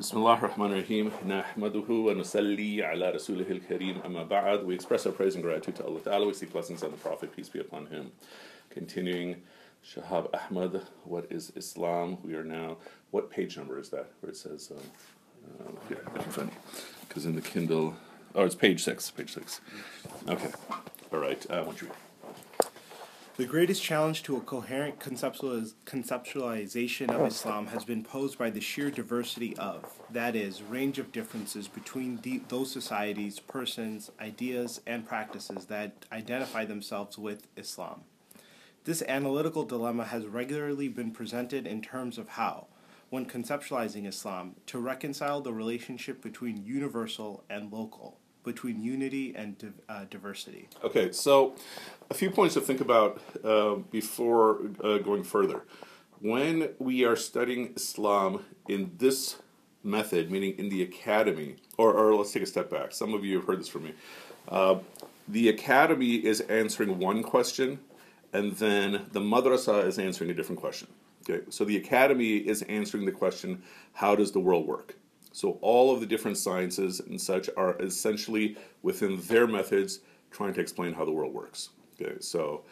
بسم الله الرحمن الرحيم نحمده ونصلي على رسوله الكريم أما بعد We express our praise and gratitude to Allah Ta'ala. We seek blessings on the Prophet, peace be upon him. Continuing, Shahab Ahmed, what is Islam? We are now, what page number is that? Where it says, um, um here, funny. Because in the Kindle, oh, it's page six, page six. Okay, all right, uh, won't you read? The greatest challenge to a coherent conceptualiz- conceptualization of Islam has been posed by the sheer diversity of, that is, range of differences between the, those societies, persons, ideas, and practices that identify themselves with Islam. This analytical dilemma has regularly been presented in terms of how, when conceptualizing Islam, to reconcile the relationship between universal and local, between unity and uh, diversity. Okay, so a few points to think about uh, before uh, going further. When we are studying Islam in this method, meaning in the academy, or, or let's take a step back. Some of you have heard this from me. Uh, the academy is answering one question, and then the madrasa is answering a different question. Okay, so the academy is answering the question, how does the world work? So all of the different sciences and such are essentially within their methods trying to explain how the world works. Okay, so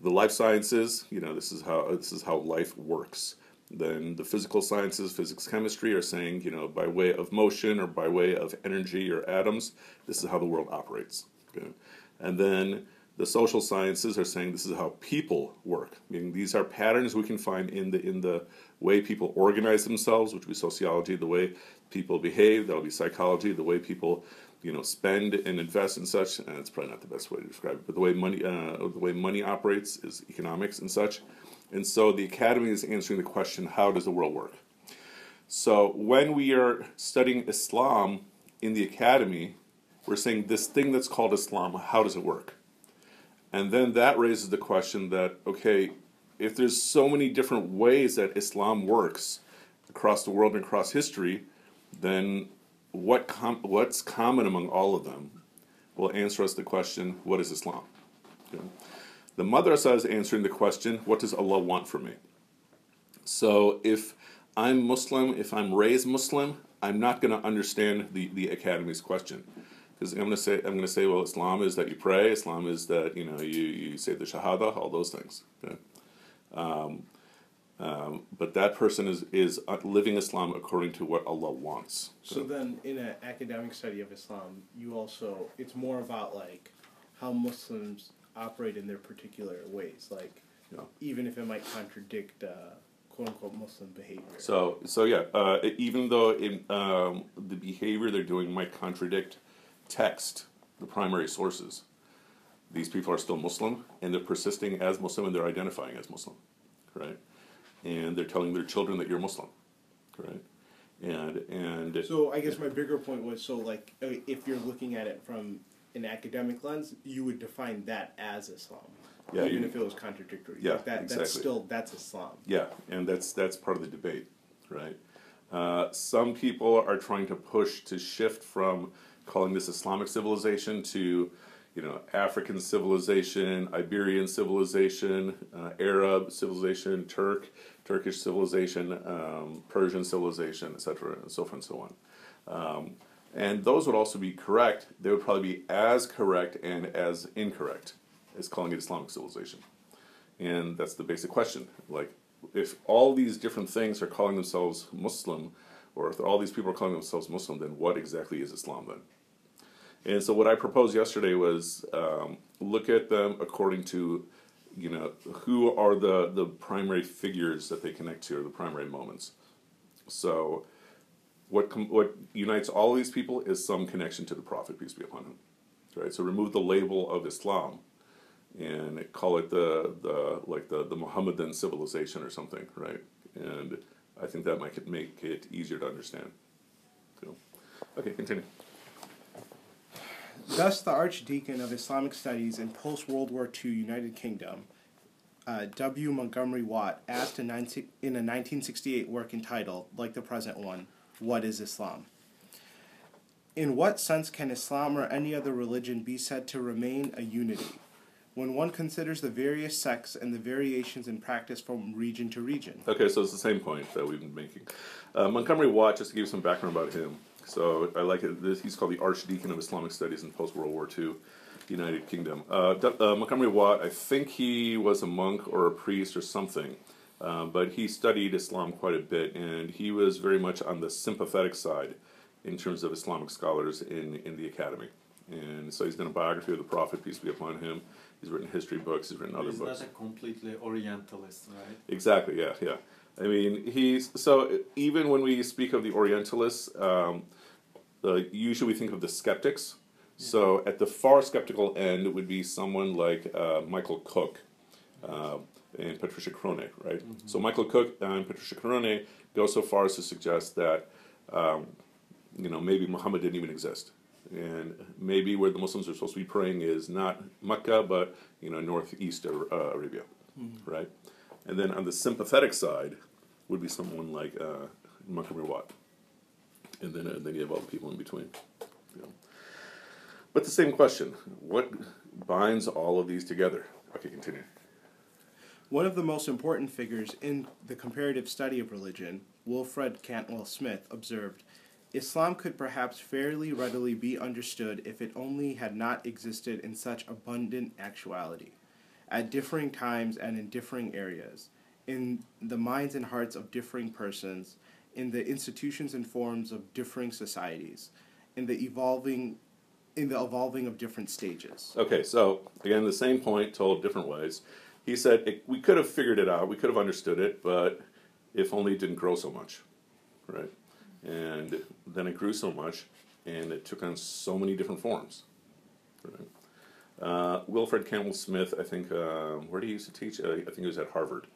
the life sciences, you know, this is how this is how life works. Then the physical sciences, physics, chemistry, are saying, you know, by way of motion or by way of energy or atoms, this is how the world operates. Okay, and then the social sciences are saying this is how people work. Meaning these are patterns we can find in the in the way people organize themselves, which would be sociology, the way people behave, that'll be psychology, the way people you know spend and invest and such. And it's probably not the best way to describe it, but the way money uh, the way money operates is economics and such. And so the academy is answering the question: How does the world work? So when we are studying Islam in the academy, we're saying this thing that's called Islam. How does it work? And then that raises the question that, okay, if there's so many different ways that Islam works across the world and across history, then what com- what's common among all of them will answer us the question, what is Islam? Okay. The madrasa is answering the question, what does Allah want from me? So if I'm Muslim, if I'm raised Muslim, I'm not going to understand the, the academy's question because I'm going to say I'm going to say well Islam is that you pray Islam is that you know you, you say the shahada all those things okay? um, um, but that person is is living Islam according to what Allah wants So then, in an academic study of Islam, you also it's more about like how Muslims operate in their particular ways, like Yeah. even if it might contradict uh, quote unquote Muslim behavior. so so yeah uh, even though in, um, the behavior they're doing might contradict text the primary sources these people are still Muslim and they're persisting as Muslim and they're identifying as Muslim right and they're telling their children that you're Muslim right and and So I guess my bigger point was so like uh, if you're looking at it from an academic lens, you would define that as Islam, Yeah, even you- if it was contradictory. Yeah, like that, That's still that's Islam. Yeah, and that's that's part of the debate, right? Uh, some people are trying to push to shift from calling this Islamic civilization to, you know, African civilization, Iberian civilization, uh, Arab civilization, Turk, Turkish civilization, um, Persian civilization, etc., and so forth and so on. Um, and those would also be correct. They would probably be as correct and as incorrect as calling it Islamic civilization. And that's the basic question. Like, if all these different things are calling themselves Muslim, or if all these people are calling themselves Muslim, then what exactly is Islam then? And so, what I proposed yesterday was um, look at them according to, you know, who are the, the primary figures that they connect to, or the primary moments. So, what com- what unites all these people is some connection to the Prophet, peace be upon him. Right. So, remove the label of Islam and call it the the like the the Mohammedan civilization or something, right? And I think that might make it easier to understand. Okay, continue. Thus, the Archdeacon of Islamic Studies in post World War II United Kingdom, uh, W. Montgomery Watt, asked in, 19, in a 1968 work entitled, like the present one, What is Islam? In what sense can Islam or any other religion be said to remain a unity? when one considers the various sects and the variations in practice from region to region. Okay, so it's the same point that we've been making. Uh, Montgomery Watt, just to give you some background about him. So I like it. This, he's called the Archdeacon of Islamic Studies in post World War II, United Kingdom. Uh, uh, Montgomery Watt, I think he was a monk or a priest or something, um, but he studied Islam quite a bit, and he was very much on the sympathetic side in terms of Islamic scholars in, in the academy. And so he's done a biography of the Prophet, peace be upon him. He's written history books. He's written other He's books. not a completely Orientalist, right? Exactly. Yeah. Yeah. I mean, he's so even when we speak of the Orientalists, um, uh, usually we think of the skeptics. So at the far skeptical end would be someone like uh, Michael Cook uh, and Patricia Crone, right? So Michael Cook and Patricia Crone go so far as to suggest that um, you know maybe Muhammad didn't even exist, and maybe where the Muslims are supposed to be praying is not Mecca, but you know northeast uh, Arabia, right? And then on the sympathetic side would be someone like uh, Montgomery Watt, and then and then you have all the people in between. you know. But the same question: What binds all of these together? Okay, continue. One of the most important figures in the comparative study of religion, Wilfred Cantwell Smith, observed Islam could perhaps fairly readily be understood if it only had not existed in such abundant actuality, at differing times and in differing areas, in the minds and hearts of differing persons, in the institutions and forms of differing societies, in the evolving in the evolving of different stages. Okay, so again, the same point told different ways. He said it, we could have figured it out, we could have understood it, but if only it didn't grow so much, right? And then it grew so much, and it took on so many different forms. Right? Uh, Wilfred Cantwell Smith, I think, um, where did he used to teach? Uh, I think he was at Harvard,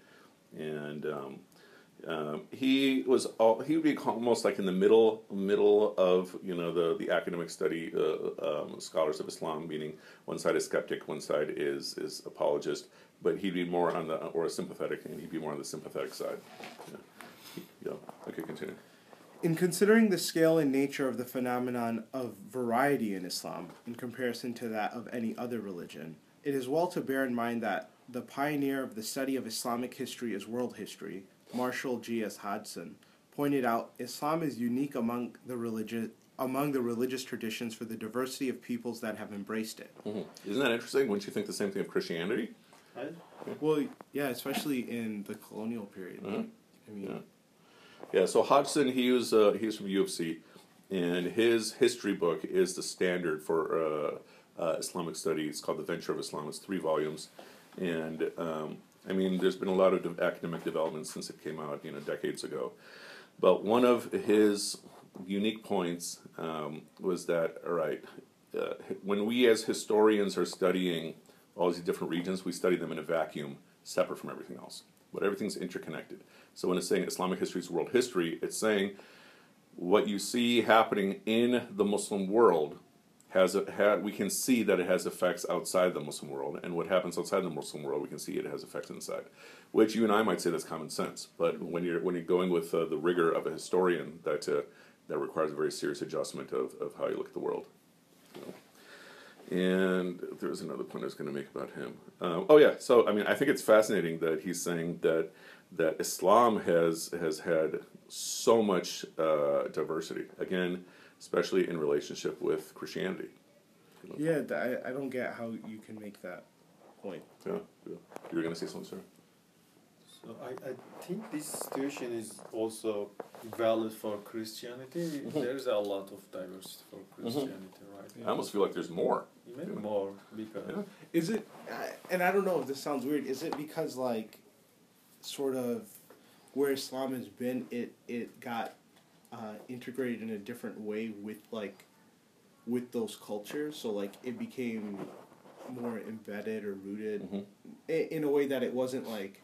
and um, um, he was all, he would be almost like in the middle middle of you know the the academic study uh, um, scholars of Islam, meaning one side is skeptic, one side is is apologist, but he'd be more on the or sympathetic, and he'd be more on the sympathetic side. Yeah. yeah. Okay, continue. In considering the scale and nature of the phenomenon of variety in Islam in comparison to that of any other religion, it is well to bear in mind that the pioneer of the study of Islamic history as world history, Marshall G.S. Hodgson, pointed out Islam is unique among the religious among the religious traditions for the diversity of peoples that have embraced it. hmm Isn't that interesting? Wouldn't you think the same thing of Christianity? Right? Well, yeah, especially in the colonial period. Mhm. I mean, Yeah. Yeah, so Hodgson, he was uh, was from U of C, and his history book is the standard for uh, uh, Islamic study. It's called The Venture of Islam. It's three volumes, and um, I mean, there's been a lot of de- academic development since it came out, you know, decades ago. But one of his unique points um, was that all right, uh, when we as historians are studying all these different regions, we study them in a vacuum, separate from everything else. But everything's interconnected. So when it's saying Islamic history is world history, it's saying what you see happening in the Muslim world has a, ha, we can see that it has effects outside the Muslim world, and what happens outside the Muslim world, we can see it has effects inside. Which you and I might say that's common sense, but when you're when you're going with uh, the rigor of a historian, that uh, that requires a very serious adjustment of, of how you look at the world. you know. And there was another point I was going to make about him. Um, oh yeah, so I mean, I think it's fascinating that he's saying that that Islam has has had so much uh, diversity. Again, especially in relationship with Christianity. yeah, I, I don't get how you can make that point. Yeah, yeah. you're going to say something, sir. So I, I think this situation is also valid for Christianity. Mhm. There's a lot of diversity for Christianity, right? I almost feel like there's more. Maybe Yeah. more because Yeah. Is it, I- and I don't know if this sounds weird, is it because, like, sort of where Islam has been, it, it got uh, integrated in a different way with, like, with those cultures? So, like, it became more embedded or rooted Mhm. i- in a way that it wasn't like,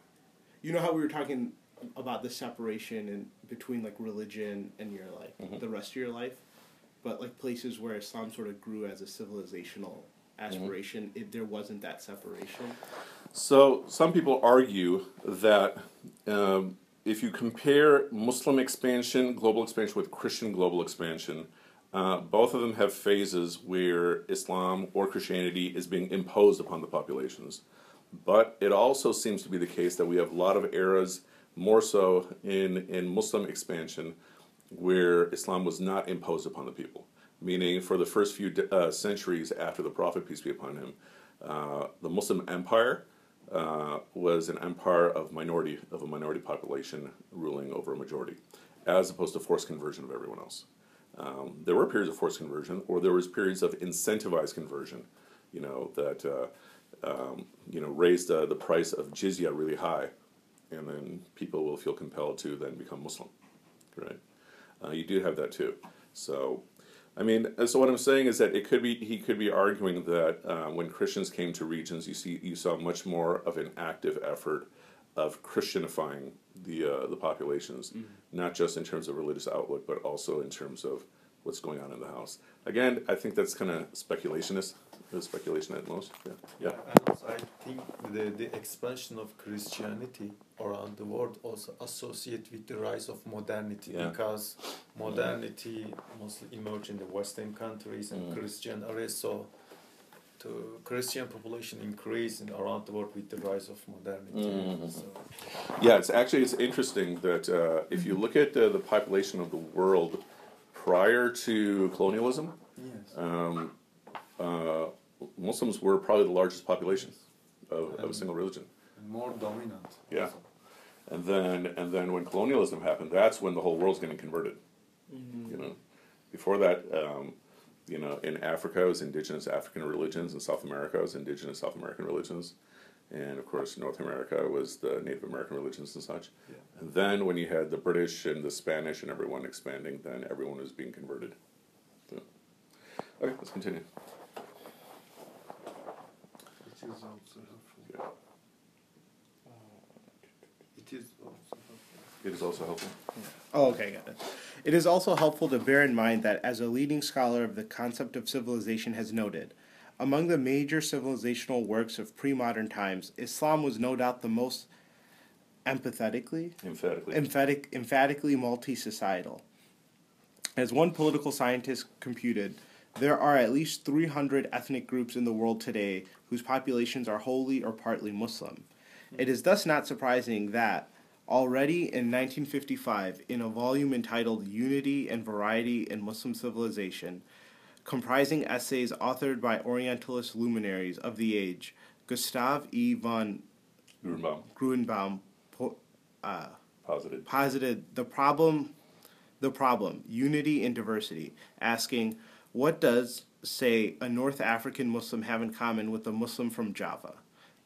you know how we were talking about the separation in between like religion and your like Mhm. the rest of your life, but like places where Islam sort of grew as a civilizational aspiration, it, there wasn't that separation. So some people argue that um, if you compare Muslim expansion, global expansion with Christian global expansion, Uh, both of them have phases where Islam or Christianity is being imposed upon the populations. But it also seems to be the case that we have a lot of eras, more so in, in Muslim expansion, where Islam was not imposed upon the people. Meaning, for the first few uh, centuries after the Prophet, peace be upon him, uh, the Muslim empire uh, was an empire of minority of a minority population ruling over a majority, as opposed to forced conversion of everyone else. Um, there were periods of forced conversion, or there was periods of incentivized conversion. You know that uh, um, you know raised uh, the price of jizya really high, and then people will feel compelled to then become Muslim, right? Uh, you do have that too. So I mean, uh, so what I'm saying is that it could be he could be arguing that uh, when Christians came to regions, you see you saw much more of an active effort of Christianifying the uh, the populations, mm-hmm. not just in terms of religious outlook, but also in terms of what's going on in the house. Again, I think that's kind of speculationist, speculation at most. Yeah. Yeah. And I think the, the expansion of Christianity around the world also associate with the rise of modernity yeah. because modernity mostly emerged in the Western countries and mm. Christian are so the Christian population increasing around the world with the rise of modernity. Mm-hmm. So. Yeah, it's actually it's interesting that uh, if you look at uh, the population of the world prior to colonialism, yes. um, uh, Muslims were probably the largest population of, of a single religion. More dominant. Yeah. Also. And then and then when colonialism happened, that's when the whole world's getting converted. Mm-hmm. You know, before that, um, you know, in Africa it was indigenous African religions, in South America it was indigenous South American religions, and of course North America was the Native American religions and such. Yeah. And then when you had the British and the Spanish and everyone expanding, then everyone was being converted. So, okay, let's continue. It is also helpful. Yeah. Uh, it is also helpful. It is also helpful. Oh, okay, got it. It is also helpful to bear in mind that, as a leading scholar of the concept of civilization has noted, among the major civilizational works of pre modern times, Islam was no doubt the most empathetically, emphatically, emphatic, emphatically multi societal. As one political scientist computed, there are at least 300 ethnic groups in the world today whose populations are wholly or partly Muslim. It is thus not surprising that, already in 1955, in a volume entitled Unity and Variety in Muslim Civilization, comprising essays authored by Orientalist luminaries of the age, Gustav E. von Grunebaum, Grunebaum uh, posited. posited the problem, the problem, unity and diversity, asking, what does, say, a North African Muslim have in common with a Muslim from Java?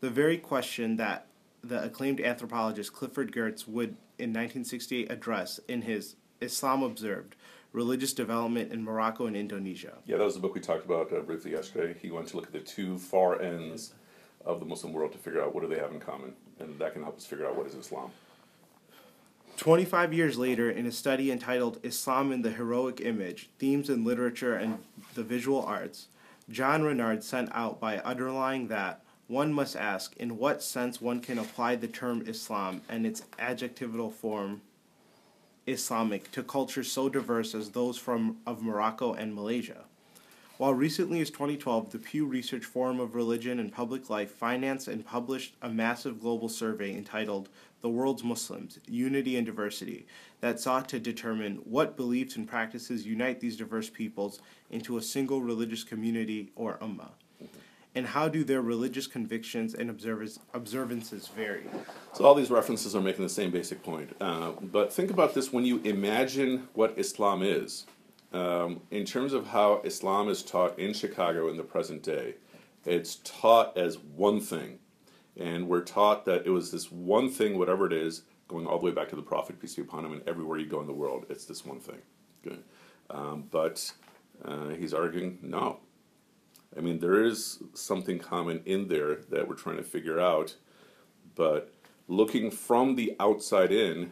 The very question that the acclaimed anthropologist Clifford Geertz would in 1968 address in his Islam Observed Religious Development in Morocco and Indonesia. Yeah, that was the book we talked about uh, briefly yesterday. He went to look at the two far ends of the Muslim world to figure out what do they have in common, and that can help us figure out what is Islam. 25 years later, in a study entitled Islam in the Heroic Image Themes in Literature and the Visual Arts, John Renard sent out by underlying that one must ask in what sense one can apply the term Islam and its adjectival form Islamic to cultures so diverse as those from of Morocco and Malaysia. While recently as 2012, the Pew Research Forum of Religion and Public Life financed and published a massive global survey entitled the world's Muslims, unity and diversity, that sought to determine what beliefs and practices unite these diverse peoples into a single religious community or ummah. And how do their religious convictions and observances vary? So, all these references are making the same basic point. Uh, but think about this when you imagine what Islam is. Um, in terms of how Islam is taught in Chicago in the present day, it's taught as one thing and we're taught that it was this one thing, whatever it is, going all the way back to the Prophet, peace be upon him, and everywhere you go in the world, it's this one thing. Um, but uh, he's arguing, no. I mean, there is something common in there that we're trying to figure out, but looking from the outside in,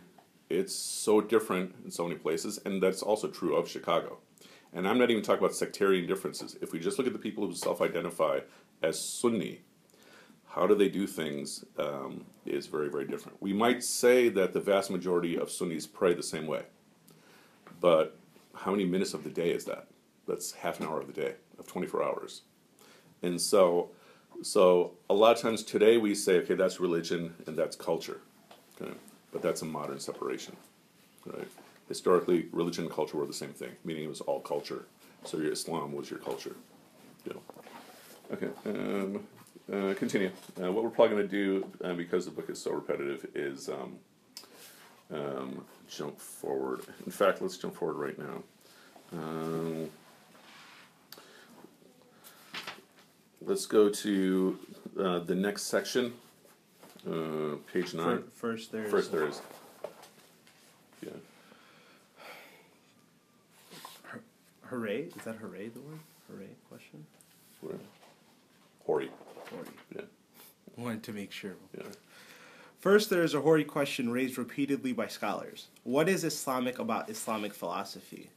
it's so different in so many places, and that's also true of Chicago. And I'm not even talking about sectarian differences. If we just look at the people who self identify as Sunni, how do they do things um, is very, very different. We might say that the vast majority of Sunnis pray the same way, but how many minutes of the day is that? That's half an hour of the day of 24 hours. And so, so a lot of times today we say, okay, that's religion and that's culture. Okay? But that's a modern separation. Right? Historically, religion and culture were the same thing, meaning it was all culture. So your Islam was your culture. You know. Okay. Um, uh, continue. Uh, what we're probably going to do, uh, because the book is so repetitive, is um, um, jump forward. In fact, let's jump forward right now. Um, let's go to uh, the next section, uh, page nine. First, there's First, there is. Yeah. hooray. Is that hooray the word? Hooray question. Where? Hori. Hooray. Yeah. Wanted to make sure. Yeah. First, there is a hoary question raised repeatedly by scholars. What is Islamic about Islamic philosophy?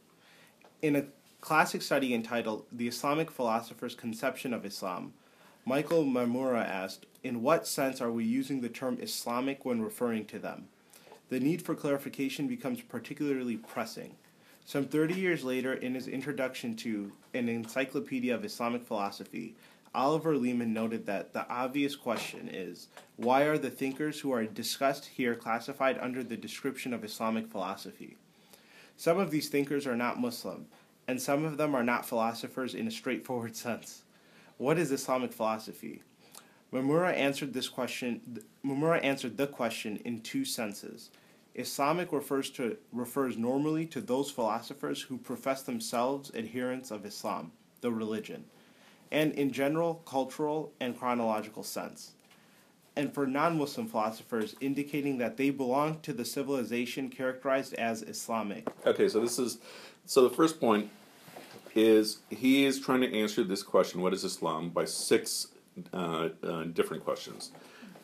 In a classic study entitled The Islamic Philosopher's Conception of Islam, Michael Marmura asked, In what sense are we using the term Islamic when referring to them? The need for clarification becomes particularly pressing. Some 30 years later, in his introduction to An Encyclopedia of Islamic Philosophy, Oliver Leaman noted that the obvious question is why are the thinkers who are discussed here classified under the description of Islamic philosophy? Some of these thinkers are not Muslim, and some of them are not philosophers in a straightforward sense. What is Islamic philosophy? Marmura answered this question. Marmura answered the question in two senses. Islamic refers to refers normally to those philosophers who profess themselves adherents of Islam, the religion and in general, cultural, and chronological sense. And for non Muslim philosophers, indicating that they belong to the civilization characterized as Islamic. Okay, so this is so the first point is he is trying to answer this question, what is Islam, by six uh, uh, different questions.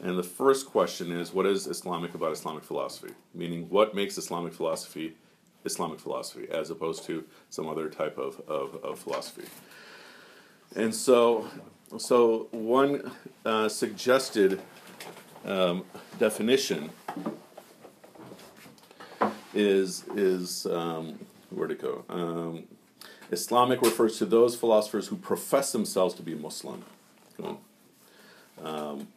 And the first question is, what is Islamic about Islamic philosophy? Meaning, what makes Islamic philosophy Islamic philosophy as opposed to some other type of, of, of philosophy? And so, so one uh, suggested um, definition is is um, where to go? Um, Islamic refers to those philosophers who profess themselves to be Muslim. Um,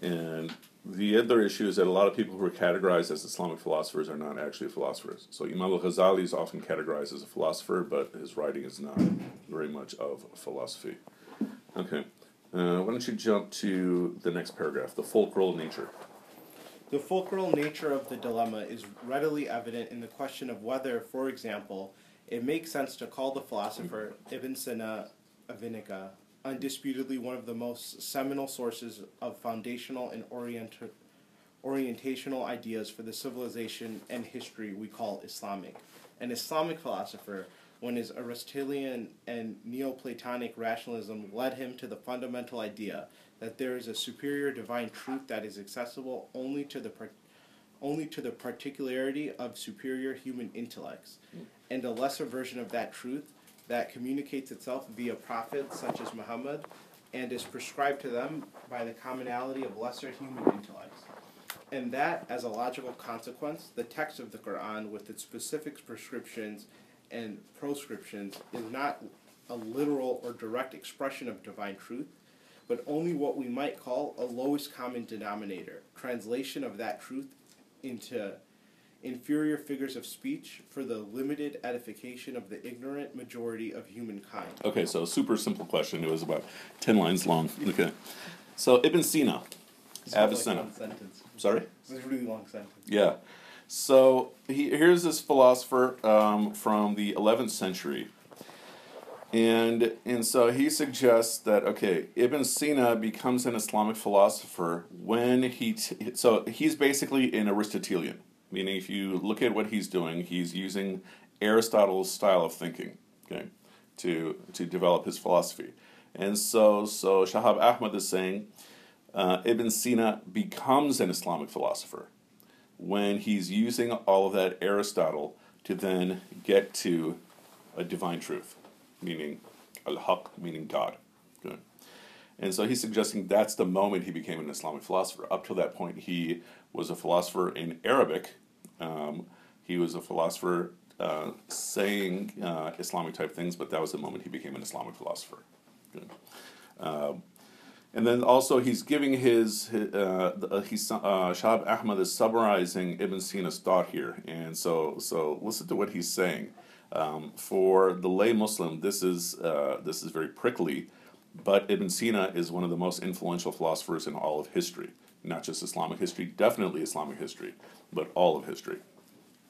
and the other issue is that a lot of people who are categorized as Islamic philosophers are not actually philosophers. So Imam al Ghazali is often categorized as a philosopher, but his writing is not very much of philosophy. Okay, uh, why don't you jump to the next paragraph, the fulcral nature. The fulcral nature of the dilemma is readily evident in the question of whether, for example, it makes sense to call the philosopher Ibn Sina Avicenna undisputedly one of the most seminal sources of foundational and orient- orientational ideas for the civilization and history we call Islamic. An Islamic philosopher, when his Aristotelian and Neoplatonic rationalism led him to the fundamental idea that there is a superior divine truth that is accessible only to the only to the particularity of superior human intellects, and a lesser version of that truth that communicates itself via prophets such as Muhammad and is prescribed to them by the commonality of lesser human intellects. And that, as a logical consequence, the text of the Quran, with its specific prescriptions and proscriptions, is not a literal or direct expression of divine truth, but only what we might call a lowest common denominator, translation of that truth into inferior figures of speech for the limited edification of the ignorant majority of humankind. Okay, so super simple question. It was about 10 lines long. Okay. So Ibn Sina, Avicenna. Like sentence. Sorry? It's a really long sentence. Yeah. So he, here's this philosopher um, from the 11th century. And, and so he suggests that, okay, Ibn Sina becomes an Islamic philosopher when he, t- so he's basically an Aristotelian. Meaning, if you look at what he's doing, he's using Aristotle's style of thinking, okay, to to develop his philosophy. And so, so Shahab Ahmed is saying uh, Ibn Sina becomes an Islamic philosopher when he's using all of that Aristotle to then get to a divine truth, meaning al-haq, meaning God. Good. And so he's suggesting that's the moment he became an Islamic philosopher. Up to that point, he was a philosopher in Arabic, um, he was a philosopher uh, saying uh, Islamic type things, but that was the moment he became an Islamic philosopher. Um, and then also he's giving his, his uh, uh, he's uh, Shahab Ahmed is summarizing Ibn Sina's thought here, and so so listen to what he's saying. Um, for the lay Muslim, this is uh, this is very prickly, but Ibn Sina is one of the most influential philosophers in all of history, not just Islamic history, definitely Islamic history, but all of history.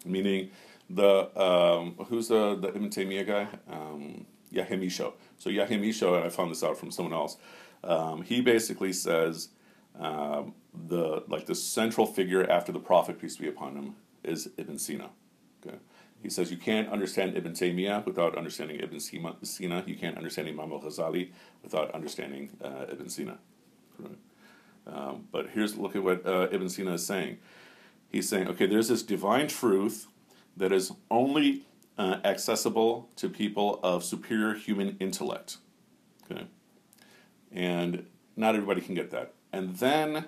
Meaning, the um, who's the the Ibn Taymiyyah guy? Um, Michot. So Michot, and I found this out from someone else. Um, he basically says um, the like the central figure after the Prophet peace be upon him is Ibn Sina. Okay, he says you can't understand Ibn Taymiyyah without understanding Ibn Sina. You can't understand Imam al Ghazali without understanding uh, Ibn Sina. Right? Um, but here's look at what uh, Ibn Sina is saying. He's saying, okay, there's this divine truth that is only uh, accessible to people of superior human intellect. Okay, and not everybody can get that. And then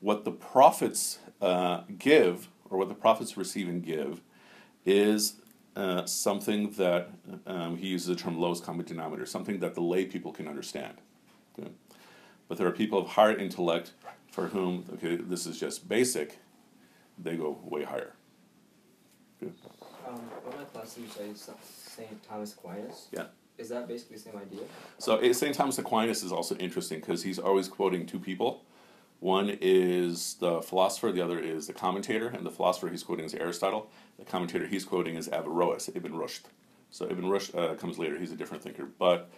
what the prophets uh, give, or what the prophets receive and give, is uh, something that um, he uses the term lowest common denominator, something that the lay people can understand. Okay? But there are people of higher intellect for whom, okay, this is just basic, they go way higher. Good. Um, one my classes, you say St. Thomas Aquinas. Yeah. Is that basically the same idea? So eh, St. Thomas Aquinas is also interesting because he's always quoting two people. One is the philosopher, the other is the commentator, and the philosopher he's quoting is Aristotle. The commentator he's quoting is Averroes, Ibn Rushd. So Ibn Rushd uh, comes later, he's a different thinker. But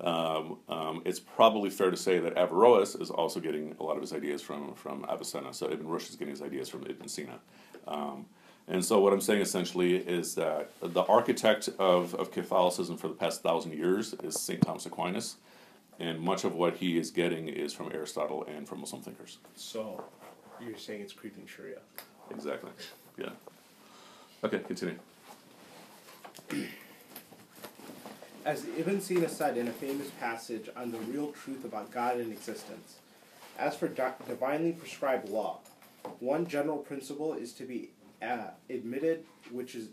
um, um, it's probably fair to say that Averroes is also getting a lot of his ideas from, from Avicenna. So Ibn Rushd is getting his ideas from Ibn Sina. Um, and so what I'm saying essentially is that the architect of, of Catholicism for the past thousand years is St. Thomas Aquinas, and much of what he is getting is from Aristotle and from Muslim thinkers. So you're saying it's creeping Sharia? Exactly. Yeah. Okay, continue. As Ibn Sina said in a famous passage on the real truth about God and existence, as for divinely prescribed law, one general principle is to be uh, admitted, which is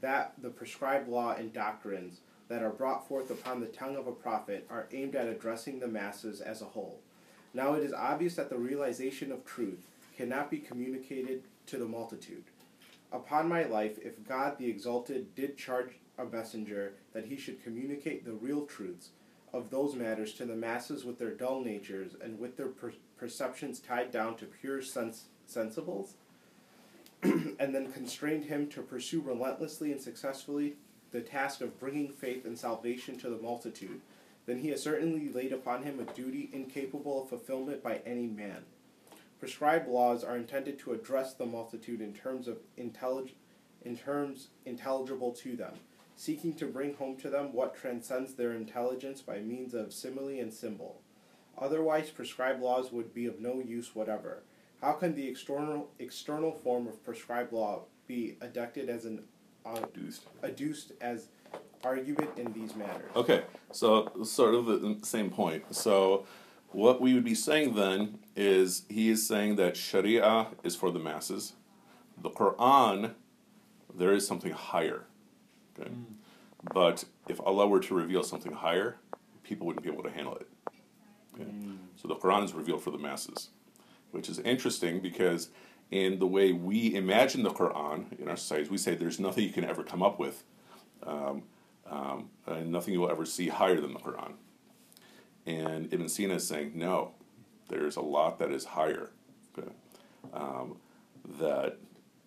that the prescribed law and doctrines that are brought forth upon the tongue of a prophet are aimed at addressing the masses as a whole. Now it is obvious that the realization of truth cannot be communicated to the multitude. Upon my life, if God the Exalted did charge a messenger that he should communicate the real truths of those matters to the masses with their dull natures and with their per- perceptions tied down to pure sense sensibles, and then constrained him to pursue relentlessly and successfully the task of bringing faith and salvation to the multitude, then he has certainly laid upon him a duty incapable of fulfillment by any man. Prescribed laws are intended to address the multitude in terms of intellig- in terms intelligible to them, seeking to bring home to them what transcends their intelligence by means of simile and symbol. Otherwise, prescribed laws would be of no use whatever. How can the external external form of prescribed law be adduced as an uh, adduced. adduced as argument in these matters? Okay, so sort of the same point. So what we would be saying then is he is saying that Sharia is for the masses. The Quran, there is something higher. Mm. But if Allah were to reveal something higher, people wouldn't be able to handle it. Okay? Mm. So the Quran is revealed for the masses which is interesting because in the way we imagine the Quran in our societies, we say there's nothing you can ever come up with, um, um, and nothing you will ever see higher than the Quran. And Ibn Sina is saying, no, there's a lot that is higher, okay, um, that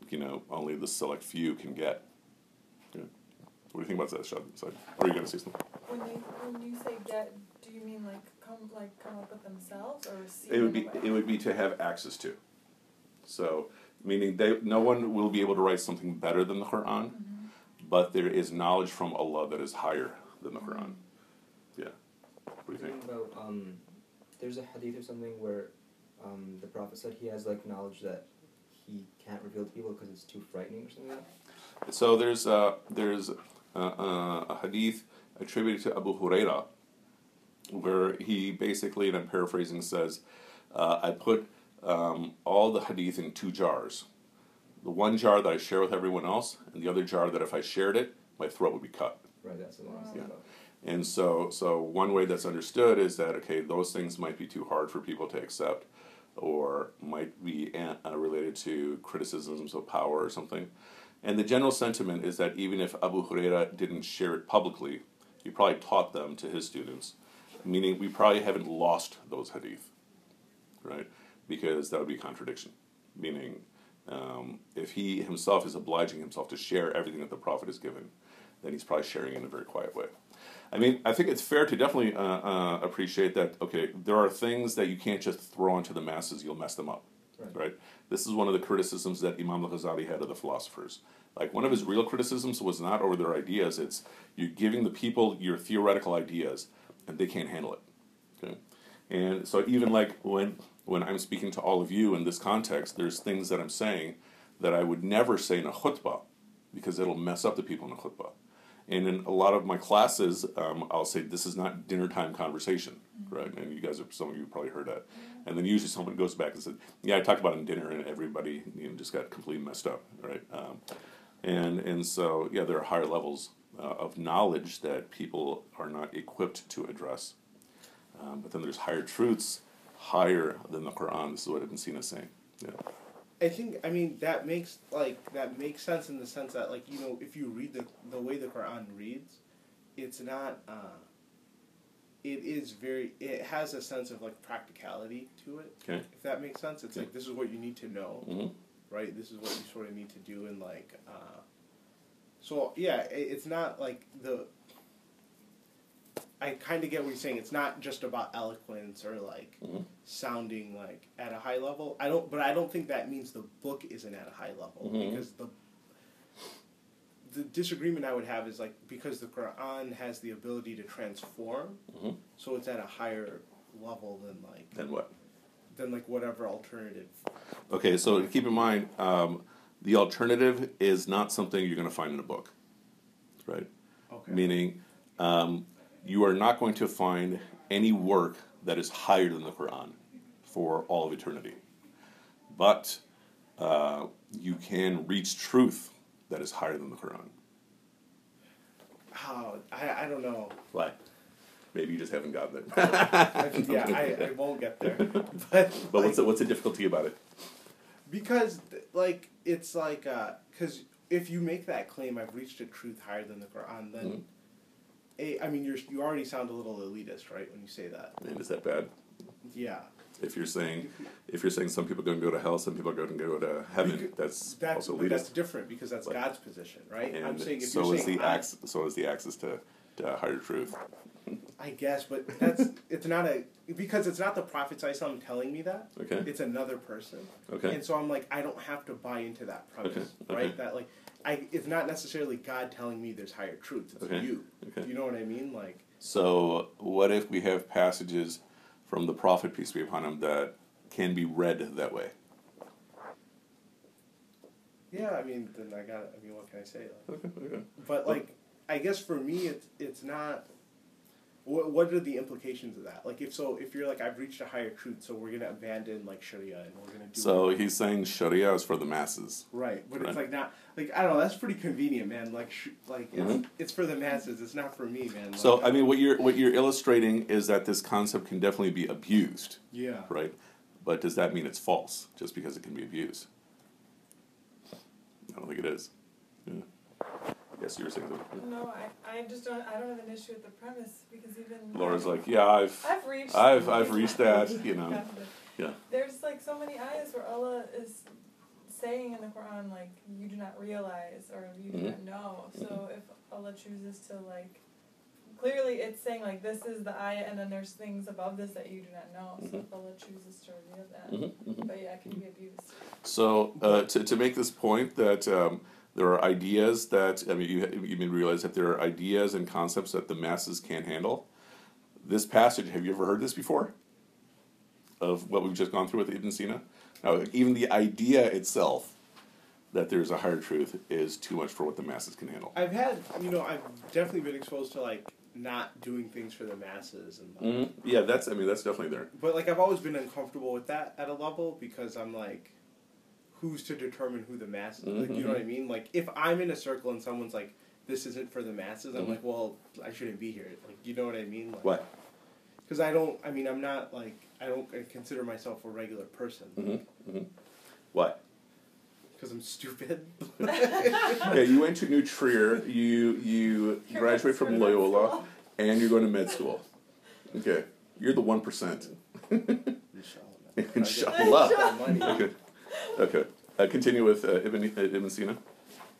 you know only the select few can get. Okay. What do you think about that, Shad? Or are you going to say something? When you when you say get, do you mean like come like come up with themselves or see? It would be it would be to have access to. So meaning they no one will be able to write something better than the Quran, mm-hmm. but there is knowledge from Allah that is higher than the mm-hmm. Quran. Yeah. What do you think? About um, there's a hadith or something where um, the Prophet said he has like knowledge that he can't reveal to people because it's too frightening or something like that. So there's uh, there's a hadith attributed to Abu Huraira where he basically, and I'm paraphrasing, says, uh, I put um, all the hadith in two jars. the one jar that I share with everyone else, and the other jar that if I shared it, my throat would be cut. Right, that's the I Yeah. And so, so one way that's understood is that okay, those things might be too hard for people to accept, or might be uh, uh, related to criticisms of power or something. And the general sentiment is that even if Abu Huraira didn't share it publicly, he probably taught them to his students, meaning we probably haven't lost those hadith, right? Because that would be contradiction, meaning um, if he himself is obliging himself to share everything that the Prophet has given, then he's probably sharing in a very quiet way. I mean, I think it's fair to definitely uh, uh, appreciate that. Okay, there are things that you can't just throw onto the masses; you'll mess them up, Right. right? This is one of the criticisms that Imam al-Ghazali had of the philosophers. Like one of his real criticisms was not over their ideas; it's you're giving the people your theoretical ideas, and they can't handle it. Okay, and so even like when when I'm speaking to all of you in this context, there's things that I'm saying that I would never say in a khutbah because it'll mess up the people in a khutbah. And in a lot of my classes, um, I'll say this is not dinner time conversation, right? And you guys, have, some of you probably heard that. And then usually someone goes back and says, "Yeah, I talked about it in dinner, and everybody you know, just got completely messed up, right?" Um, and and so yeah, there are higher levels uh, of knowledge that people are not equipped to address. Um, but then there's higher truths, higher than the Quran. This is what Ibn Sina is saying. Yeah. I think I mean that makes like that makes sense in the sense that like you know if you read the the way the Quran reads, it's not. Uh, it is very. It has a sense of like practicality to it. Okay. If that makes sense, it's Okay. like this is what you need to know, hmm right? This is what you sort of need to do, and like. Uh, so yeah, it, it's not like the. I kind of get what you're saying. It's not just about eloquence or like Mhm. sounding like at a high level. I don't, but I don't think that means the book isn't at a high level Mhm. because the the disagreement I would have is like because the Quran has the ability to transform, Mhm. so it's at a higher level than like Then what? than like whatever alternative. Okay, so keep in mind, um, the alternative is not something you're going to find in a book, right? Okay. Meaning, um, you are not going to find any work that is higher than the Quran for all of eternity. But uh, you can reach truth that is higher than the Quran. How I, I don't know. Why? Maybe you just haven't gotten there. Yeah, I, I won't get there. But but what's the, what's the difficulty about it? because like it's like because if you make that claim, I've reached a truth higher than the Quran, then. Mhm. A, I mean, you're, you already sound a little elitist, right, when you say that. And is that bad? Yeah. If you're saying if you're saying some people are going to go to hell, some people are going to go to heaven, Becau- that's, That's also but that's different because that's God's position, right? And I'm saying if so you're is saying the I- access, so is the access to, to higher truth. I guess, but that's it's not a because it's not the Prophet Sallallahu telling me that. Okay. It's another person. Okay. And so I'm like, I don't have to buy into that premise, Okay, okay. right? That like, I it's not necessarily God telling me there's higher truths. It's Okay, you. okay. You know what I mean? Like, So what if we have passages from the Prophet peace be upon him that can be read that way? yeah. I mean, then I got. I mean, what can I say? Like, Okay. Okay. but like, I guess for me, it's it's not. What what are the implications of that? Like, if so, if you're like, I've reached a higher truth, so we're gonna abandon like Sharia and we're gonna do. So he's saying Sharia is for the masses. Right, but Right. it's like not like I don't know. That's pretty convenient, man. Like, sh- like it's, Mhm. it's for the masses. It's not for me, man. Like, So I mean, what you're what you're illustrating is that this concept can definitely be abused, yeah, right? But does that mean it's false just because it can be abused? I don't think it is. Yeah. Yes, you were saying something. No, I, I just don't. I don't have an issue with the premise because even Laura's like, yeah, I've I've reached. I've I've reached that, you know. Yeah. There's like so many ayahs where Allah is saying in the Quran like you do not realize or you do Mhm. not know. So if Allah chooses to like clearly it's saying like this is the ayah and then there's things above this that you do not know. So Mhm. if Allah chooses to reveal that. Mhm, mhm. But yeah, it can be abused. So uh, to to make this point that um, there are ideas that I mean you you may realize that there are ideas and concepts that the masses can't handle. This passage, have you ever heard this before? Of what we've just gone through with Ibn Sina. Now, even the idea itself that there's a higher truth is too much for what the masses can handle. I've had you know I've definitely been exposed to like not doing things for the masses and like, hmm Yeah, that's I mean that's definitely there. but like I've always been uncomfortable with that at a level because I'm like, who's to determine who the masses? Like, you know what I mean? Like if I'm in a circle and someone's like, "This isn't for the masses," I'm Mhm. like, "Well, I shouldn't be here." Like, you know what I mean? Like, What? Because I don't. I mean, I'm not like I don't consider myself a regular person Mm-hmm. Mm-hmm. What? because I'm stupid. yeah, you went to New Trier. You you graduate from Loyola, and you're going to med school. Okay, you're the one percent. Inshallah. Inshallah. Okay. Uh, continue with uh, Ibn uh, Ibn Sina.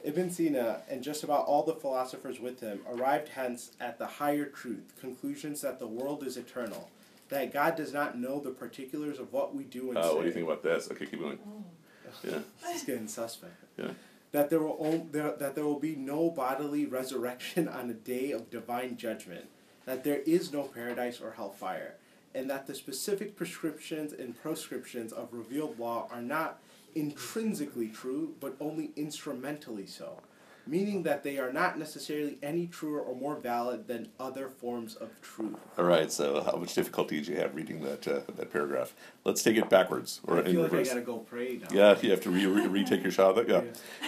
Ibn Sina and just about all the philosophers with him arrived hence at the higher truth, conclusions that the world is eternal, that God does not know the particulars of what we do and Uh, say. what do you think about this? Okay, keep going. Yeah. This is getting suspect. Yeah. That there will on, there, that there will be no bodily resurrection on a day of divine judgment, that there is no paradise or hellfire, and that the specific prescriptions and proscriptions of revealed law are not intrinsically true, but only instrumentally so, meaning that they are not necessarily any truer or more valid than other forms of truth. All right. So, how much difficulty did you have reading that uh, that paragraph? Let's take it backwards or I in feel like I reverse. gotta go pray now. Yeah, you have to re- re- retake your shot. Yeah.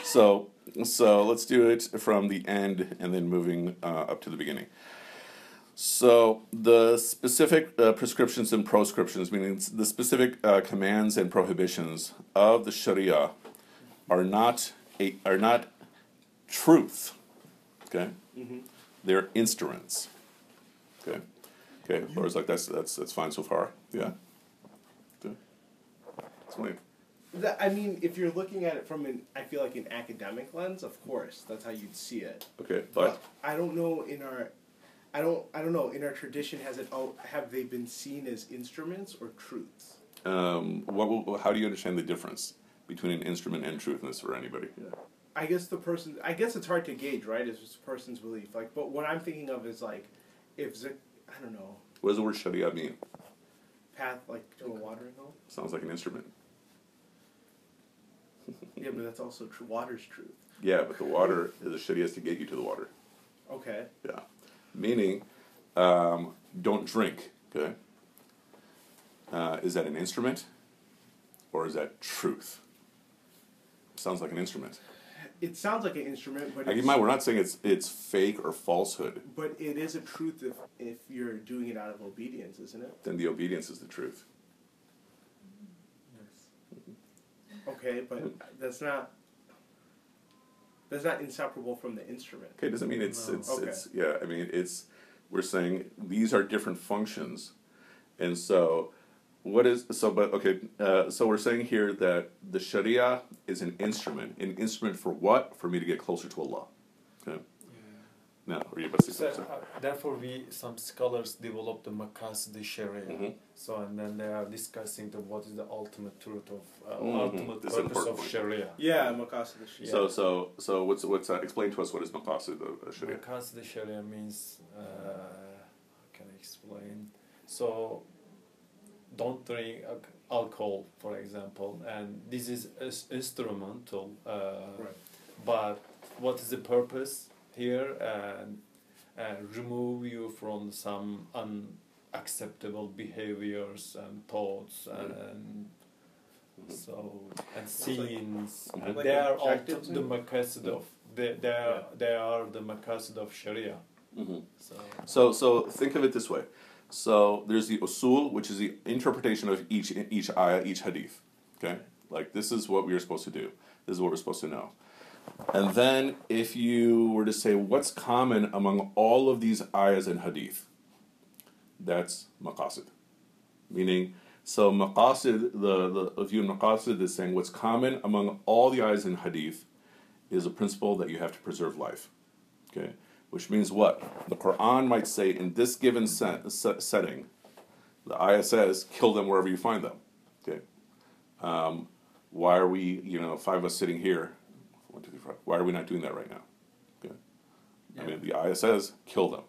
So, so let's do it from the end and then moving uh, up to the beginning. So the specific uh, prescriptions and proscriptions, meaning the specific uh, commands and prohibitions of the Sharia, are not a, are not truth. Okay, hmm they're instruments. Okay, okay. Laura's like that's that's that's fine so far. Yeah. Okay. Explain. I mean, if you're looking at it from an, I feel like an academic lens, of course, that's how you'd see it. Okay, but I don't know in our, I don't, I don't know in our tradition has it oh have they been seen as instruments or truths? Um, what, will- how do you understand the difference between an instrument and truthness for anybody? I guess the person, I guess it's hard to gauge, right? It's just a person's belief. Like, but what I'm thinking of is like, if Zik, I don't know, What does the word sharia mean? path like to a watering hole. Sounds like an instrument. Yeah, but that's also true. Water's truth. Yeah, but the water, is the sharia is to get you to the water. Okay. Yeah. Meaning, um, don't drink, okay? Uh, is that an instrument or is that truth? Sounds like an instrument. It sounds like an instrument, but Now, keep in mind, we're not saying it's it's fake or falsehood. but it is a truth if if you're doing it out of obedience, isn't it? Then the obedience is the truth. Okay, but that's not that's not inseparable from the instrument. Okay, doesn't mean it's No. it's Okay. it's yeah. I mean it's we're saying these are different functions, and so what is so? But okay, uh, so we're saying here that the Sharia is an instrument. An instrument for what? For me to get closer to Allah. Okay. Now, are you about to So, uh, therefore, we some scholars develop the Maqasid Sharia. Mhm. So and then they are discussing the what is the ultimate truth of uh, Mhm. ultimate This purpose of point. Sharia. Yeah, Maqasid Sharia. So so so what's what's uh, explain to us what is maqasid of Sharia? Maqasid Sharia means uh, how can I explain? So don't drink alcohol, for example, and this is is instrumental. Uh, Right. But what is the purpose here? And uh, remove you from some unacceptable behaviors and thoughts and Mhm. so and like- scenes. Mhm. and Like they are all the and- maqasid of they they are they are the maqasid of Sharia. Mhm. So So so think of it this way. So there's the usul, which is the interpretation of each each ayah, each hadith. Okay, like this is what we are supposed to do. This is what we're supposed to know. And then if you were to say what's common among all of these ayahs and hadith, that's maqasid. Meaning, so maqasid, the, the view in maqasid is saying what's common among all the ayahs in hadith is a principle that you have to preserve life. Okay, which means what? The Quran might say in this given set, set, setting, the ayah says, kill them wherever you find them. Okay, um, why are we, you know, five of us sitting here? One, two, three, four. Why are we not doing that right now? Okay, I mean, the ayah says, kill them,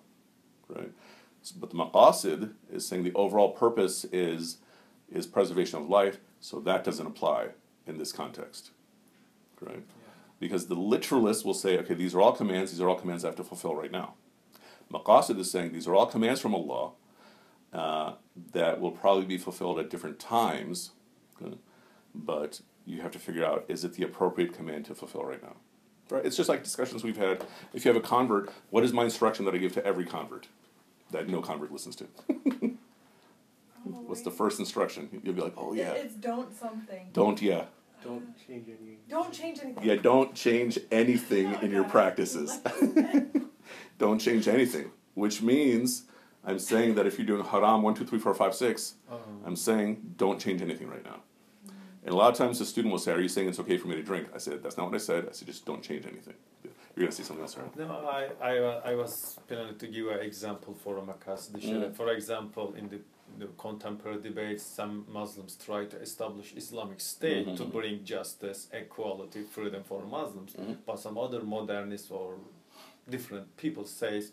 right? But the maqasid is saying the overall purpose is is preservation of life, so that doesn't apply in this context, right? Because the literalist will say, okay, these are all commands, these are all commands I have to fulfill right now. Maqasid is saying these are all commands from Allah uh, that will probably be fulfilled at different times, okay? but you have to figure out is it the appropriate command to fulfill right now? Right? It's just like discussions we've had. If you have a convert, what is my instruction that I give to every convert that no convert listens to? Oh, What's the first instruction? You'll be like, oh yeah, It's don't something. don't yeah, Don't change any. Don't change anything. yeah, don't change anything in your practices. don't change anything, which means I'm saying that if you're doing haram one, two, three, four, five, six, Um, I'm saying don't change anything right now. And a lot of times the student will say, Are you saying it's okay for me to drink? I said, That's not what I said. I said, Just don't change anything. You're going to see something else, right? No, I, I, uh, I was planning to give an example for a Maqasid Mm. For example, in the, the contemporary debates, some Muslims try to establish Islamic State to Mhm. bring justice, equality, freedom for Muslims. Mhm. But some other modernists or different people says,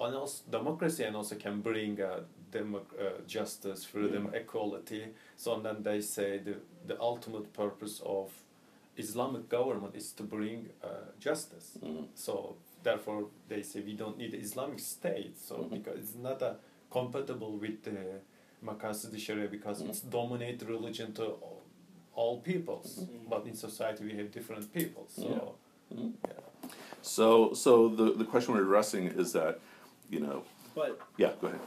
and also democracy and also can bring uh, democ- uh, justice, freedom, equality. So then they say the, the ultimate purpose of Islamic government is to bring uh, justice. Mhm. So therefore, they say we don't need Islamic State. So Mhm. because it's not uh, compatible with the Maqasid Sharia because Mhm. it's dominate religion to all, all peoples. Mhm. But in society we have different peoples. So Yeah. Mhm. yeah. So, so the, the question we're addressing is that, you know, But yeah, go ahead.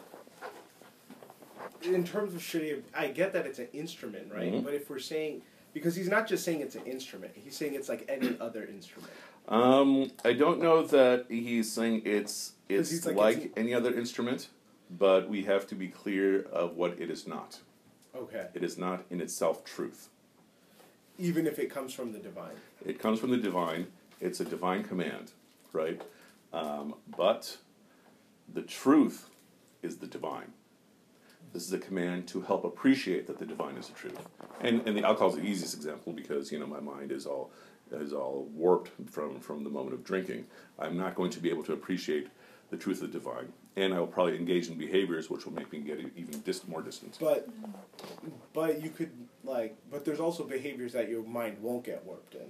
In terms of Sharia, I get that it's an instrument, right? Mhm. But if we're saying, because he's not just saying it's an instrument, he's saying it's like any other instrument. Um, I don't know that he's saying it's it's like, like, it's- any other instrument, but we have to be clear of what it is not. Okay. It is not in itself truth. Even if it comes from the divine. It comes from the divine. It's a divine command, right? Um, but the truth is the divine. This is a command to help appreciate that the divine is the truth. And and the alcohol is the easiest example because you know my mind is all is all warped from from the moment of drinking. I'm not going to be able to appreciate the truth of the divine, and I will probably engage in behaviors which will make me get even more distant. But but you could like but there's also behaviors that your mind won't get warped in.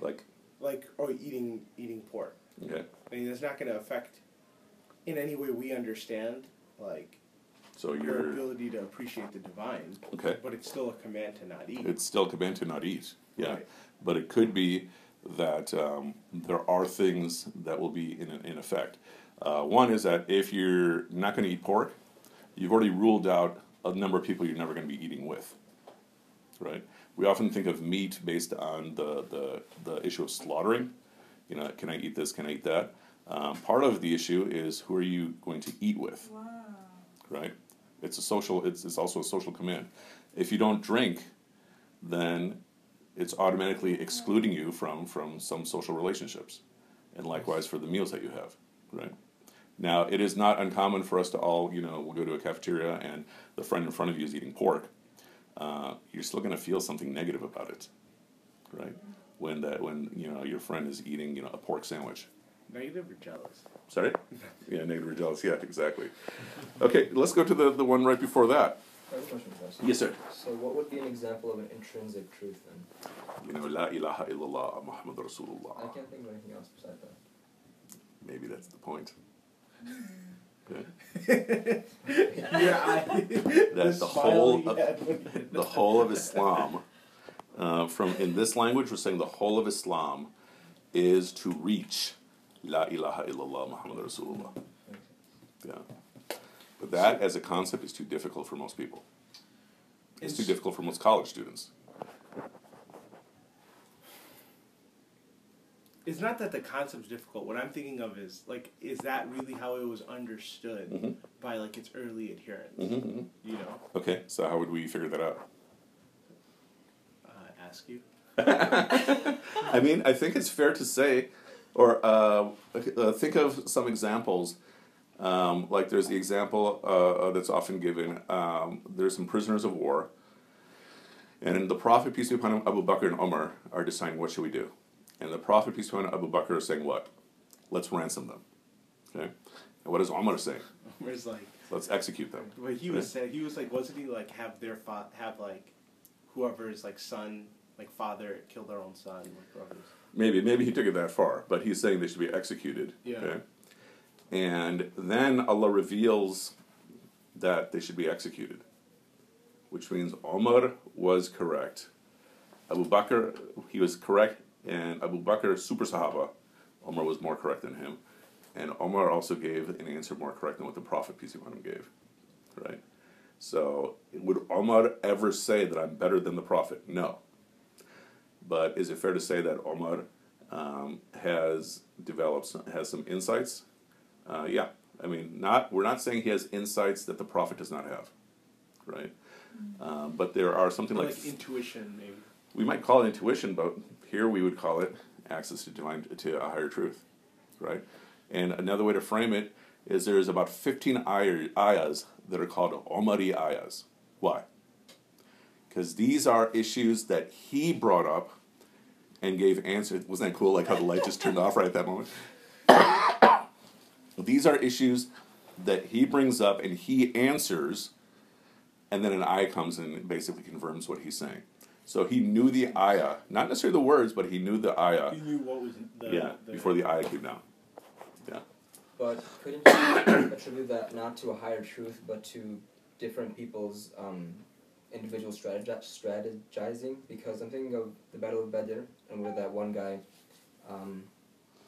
Like Like or eating eating pork. okay, I mean it's not gonna affect in any way we understand like so your ability to appreciate the divine. okay. But it's still a command to not eat. It's still a command to not eat. Yeah. Right. But it could be that um, there are things that will be in, in effect. Uh, one is that if you're not going to eat pork, you've already ruled out a number of people you're never going to be eating with. Right? We often think of meat based on the, the, the issue of slaughtering. You know, can I eat this? Can I eat that? Um, part of the issue is who are you going to eat with? Wow. right? It's a social. It's, it's also a social command. If you don't drink, then it's automatically excluding you from from some social relationships, and likewise for the meals that you have, right? Now it is not uncommon for us to all, you know, we'll go to a cafeteria and the friend in front of you is eating pork. Uh, you're still going to feel something negative about it, right? When that when you know your friend is eating, you know, a pork sandwich. Negative or jealous? Sorry? Yeah, negative or jealous. Yeah, exactly. Okay, let's go to the, the one right before that. I have a question for. Yes, sir. So, what would be an example of an intrinsic truth then? You know, La ilaha illallah Muhammad Rasulullah. I can't think of anything else besides that. Maybe that's the point. Okay. yeah, I, That the whole of, the whole of Islam, uh, from in this language, we're saying the whole of Islam is to reach La ilaha illallah Muhammad Rasulullah. Yeah. But that as a concept is too difficult for most people. It's too difficult for most college students. It's not that the concept's difficult. What I'm thinking of is like, is that really how it was understood Mhm. by like its early adherents? Mhm. You know, Okay, so how would we figure that out? uh, ask you. I mean, I think it's fair to say, or uh, uh, think of some examples. Um, like there's the example uh, that's often given. Um, there's some prisoners of war, and the Prophet peace be upon him, Abu Bakr and Omar are deciding what should we do, and the Prophet peace be upon him, Abu Bakr is saying what? Let's ransom them. Okay, and what does Omar say? Whereas like, Let's execute them. what he was saying, he was like, wasn't he like have their fa- have like, whoever's like son, like father kill their own son, like brothers. Maybe maybe he took it that far, but he's saying they should be executed. Yeah. Okay? And then Allah reveals that they should be executed, which means Omar was correct. Abu Bakr, he was correct, and Abu Bakr, super Sahaba, Omar was more correct than him. And Omar also gave an answer more correct than what the Prophet, peace be upon him, gave. Right? So, would Omar ever say that I'm better than the Prophet? No. But is it fair to say that Omar um, has developed, some, has some insights? Uh, yeah. I mean, not we're not saying he has insights that the Prophet does not have, right? Um, but there are something like, like intuition, maybe. we might call it intuition, but here we would call it access to divine to a higher truth, right? And another way to frame it is there's about 15 ayahs that are called Omari ayahs. Why? Because these are issues that he brought up and gave answers. Wasn't that cool? Like how the light just turned off right at that moment. these are issues that he brings up and he answers, and then an ayah comes and basically confirms what he's saying. So he knew the ayah, not necessarily the words, but he knew the ayah. He knew what was the, yeah, the, before the ayah came down. Yeah. But couldn't you attribute that not to a higher truth, but to different people's um, individual strategi- strategizing? Because I'm thinking of the Battle of Badr, and where that one guy um,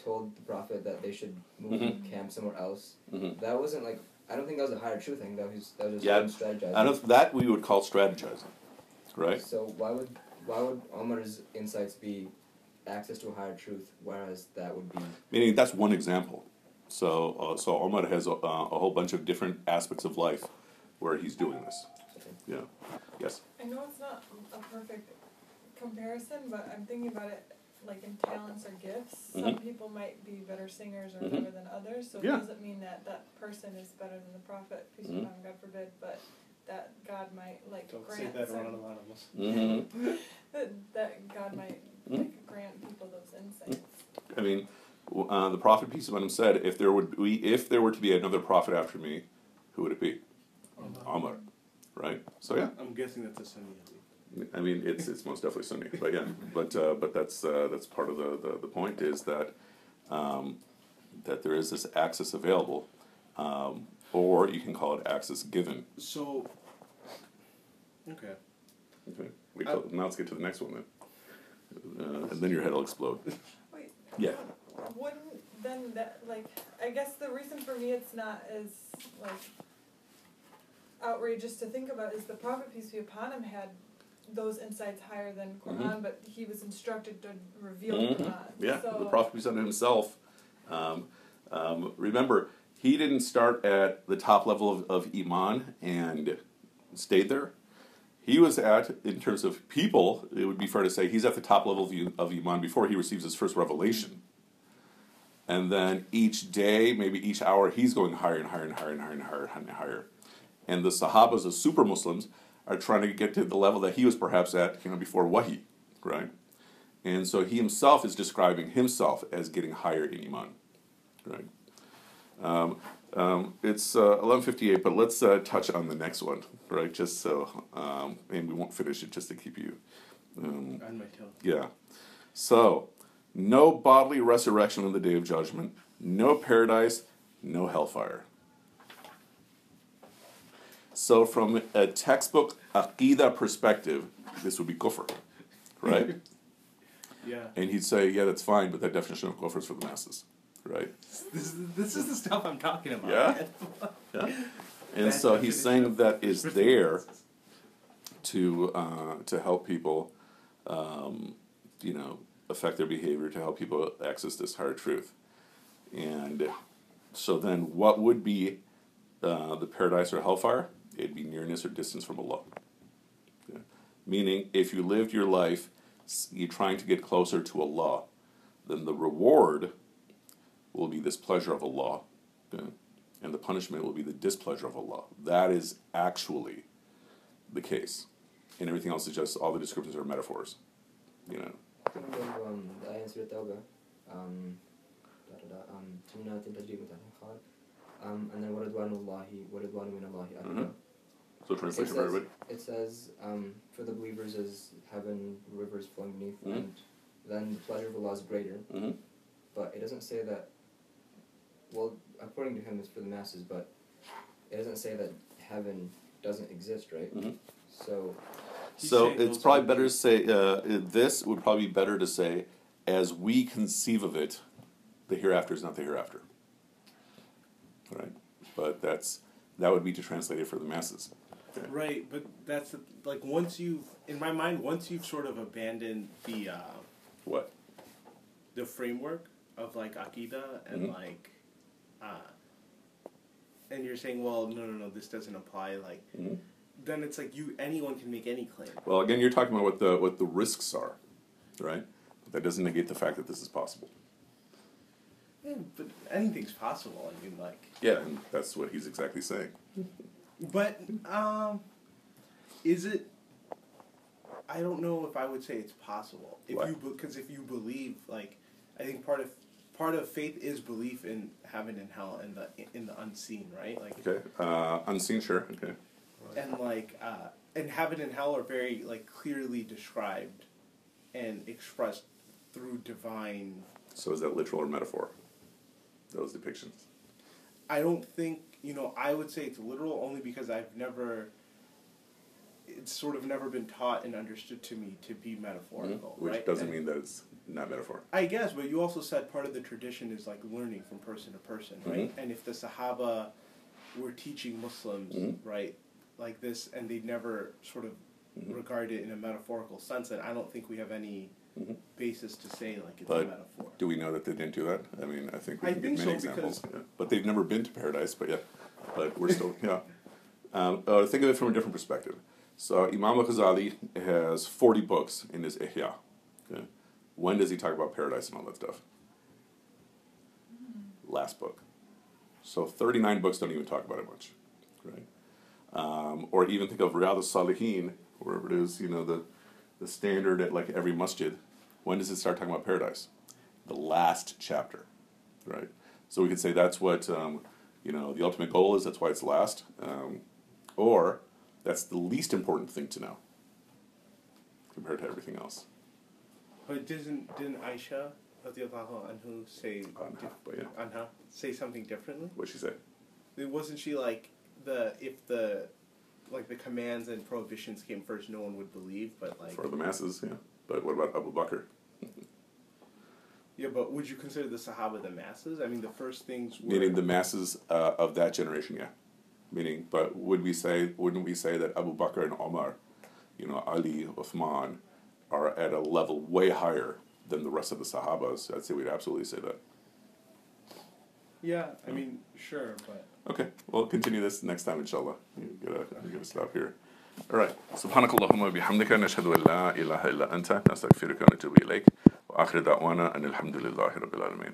told the Prophet that they should move Mhm. camp somewhere else. Mhm. That wasn't like I don't think that was a higher truth thing. That was that was just Yeah, strategizing. I don't, that we would call strategizing, right? So why would why would Omar's insights be access to a higher truth, whereas that would be Meaning that's one example. So, uh, so Omar has a, uh, a whole bunch of different aspects of life where he's doing this. Yeah. Yes. I know it's not a perfect comparison, but I'm thinking about it like in talents or gifts. Some Mhm. people might be better singers or Mhm. whatever than others, so Yeah. it doesn't mean that that person is better than the prophet, peace be upon him, God forbid, but that God might like Don't say grant that some- around Anonymous. Mm-hmm. that, that God might like grant people those insights. I mean, uh, the prophet peace upon him said, "If there would be, if there were to be another prophet after me, who would it be? Omar, right? So yeah, I'm guessing that's a Sunni. I mean, it's it's most definitely Sunni, but yeah, but uh, but that's uh, that's part of the, the, the point is that um, that there is this access available, um, or you can call it access given. So, okay. Okay, we call, now let's get to the next one then, uh, and then your head will explode. Wait. Yeah. Wouldn't then that like I guess the reason for me it's not as like outrageous to think about is the Prophet peace be upon him had those insights higher than Quran, but he was instructed to reveal Mhm. Quran. Yeah, So the prophet peace on himself. Um, um, remember, he didn't start at the top level of, of iman and stayed there. He was at, in terms of people, it would be fair to say he's at the top level of, of iman before he receives his first revelation. And then each day, maybe each hour, he's going higher and higher and higher and higher and higher and higher. And the Sahabas, the super Muslims, are trying to get to the level that he was perhaps at, you know, before Wahi, right? And so he himself is describing himself as getting higher in Iman. Right? Um, um, it's uh, 11.58, but let's uh, touch on the next one, right? Just so, um, and we won't finish it just to keep you. Um, On my tail. yeah. So, no bodily resurrection on the day of judgment, no paradise, no hellfire. So, from a textbook Aqidah perspective, this would be kufr, right? Yeah. And he'd say, yeah, that's fine, but that definition of kufr is for the masses, right? This is, this is the stuff I'm talking about. Yeah. Yeah. And That so he's saying that is there to uh, to help people, um, you know, affect their behavior, to help people access this higher truth. And so then, what would be uh, the paradise or hellfire? It'd be nearness or distance from Allah. Yeah. Meaning, if you lived your life, s- you're trying to get closer to Allah, then the reward will be this pleasure of Allah, okay? and the punishment will be the displeasure of Allah. That is actually the case, and everything else is just all the descriptions are metaphors, you know. Think of um, the ayah in Surah Tawbah. Um, da, da, da, um, جنات تجري من تحتها الأنهار. Um, and then ورضوان الله ورضوان من الله أكبر. so It translation says, for everybody. it says um, for the believers is heaven, rivers flowing beneath, Mhm. and then the pleasure of Allah is greater. hmm But it doesn't say that. Well, according to him, it's for the masses, but it doesn't say that heaven doesn't exist, right? Mhm. So, So it's probably are better to say uh, this would probably be better to say as we conceive of it, the hereafter is not the hereafter. Right, but that's that would be to translate it for the masses. Right, but that's the, like once you've in my mind once you've sort of abandoned the uh, What? the framework of like akida and Mhm. like uh, and you're saying well no no no this doesn't apply like Mhm. then it's like you anyone can make any claim. Well, again, you're talking about what the what the risks are, right? But that doesn't negate the fact that this is possible. Yeah, but anything's possible. I mean like Yeah, and that's what he's exactly saying. But um, is it? I don't know if I would say it's possible. If Why? you because if you believe, like, I think part of part of faith is belief in heaven and hell and the in the unseen, right? Like, Okay, uh, unseen, sure. Okay, and like, uh, and heaven and hell are very like clearly described and expressed through divine. so is that literal or metaphor? Those depictions. I don't think you know. I would say it's literal only because I've never. It's sort of never been taught and understood to me to be metaphorical, Which right? doesn't And- mean that it's not metaphor. I guess, but you also said part of the tradition is like learning from person to person, right? Mhm. And if the Sahaba were teaching Muslims, Mhm. right, like this, and they never sort of Mhm. regard it in a metaphorical sense, then I don't think we have any Mhm. basis to say like it's But a metaphor. Do we know that they didn't do that? I mean, I think we I can think give many so, examples. yeah. But they've never been to paradise. But yeah, but we're still yeah. Um, uh, think of it from a different perspective. So Imam al-Ghazali has forty books in his Ihya. Okay? When does he talk about paradise and all that stuff? Last book. So thirty-nine books don't even talk about it much, right? Um, or even think of Riyadh al-Salihin, wherever it is, you know, the the standard at like every masjid. When does it start talking about paradise? The last chapter, right? So we could say that's what um, you know the ultimate goal is. That's why it's last, um, or that's the least important thing to know compared to everything else. But didn't didn't Aisha radiallahu anhu say Anha, but yeah, anha say something differently? what'd she say? Wasn't she like the if the like the commands and prohibitions came first, no one would believe, but like For the masses, yeah. But what about Abu Bakr? Yeah, but would you consider the Sahaba the masses? I mean, the first things were Meaning the masses uh, of that generation, yeah. Meaning, but would we say, wouldn't we say that Abu Bakr and Omar, you know, Ali, Uthman, are at a level way higher than the rest of the Sahabas? I'd say we'd absolutely say that. yeah. I mean, sure, but Okay, we'll continue this next time, inshallah. You gotta, you gotta stop here. All right. سبحانك اللهم وبحمدك نشهد أن لا إله إلا أنت نستغفرك ونتوب إليك وآخر دعوانا أن الحمد لله رب العالمين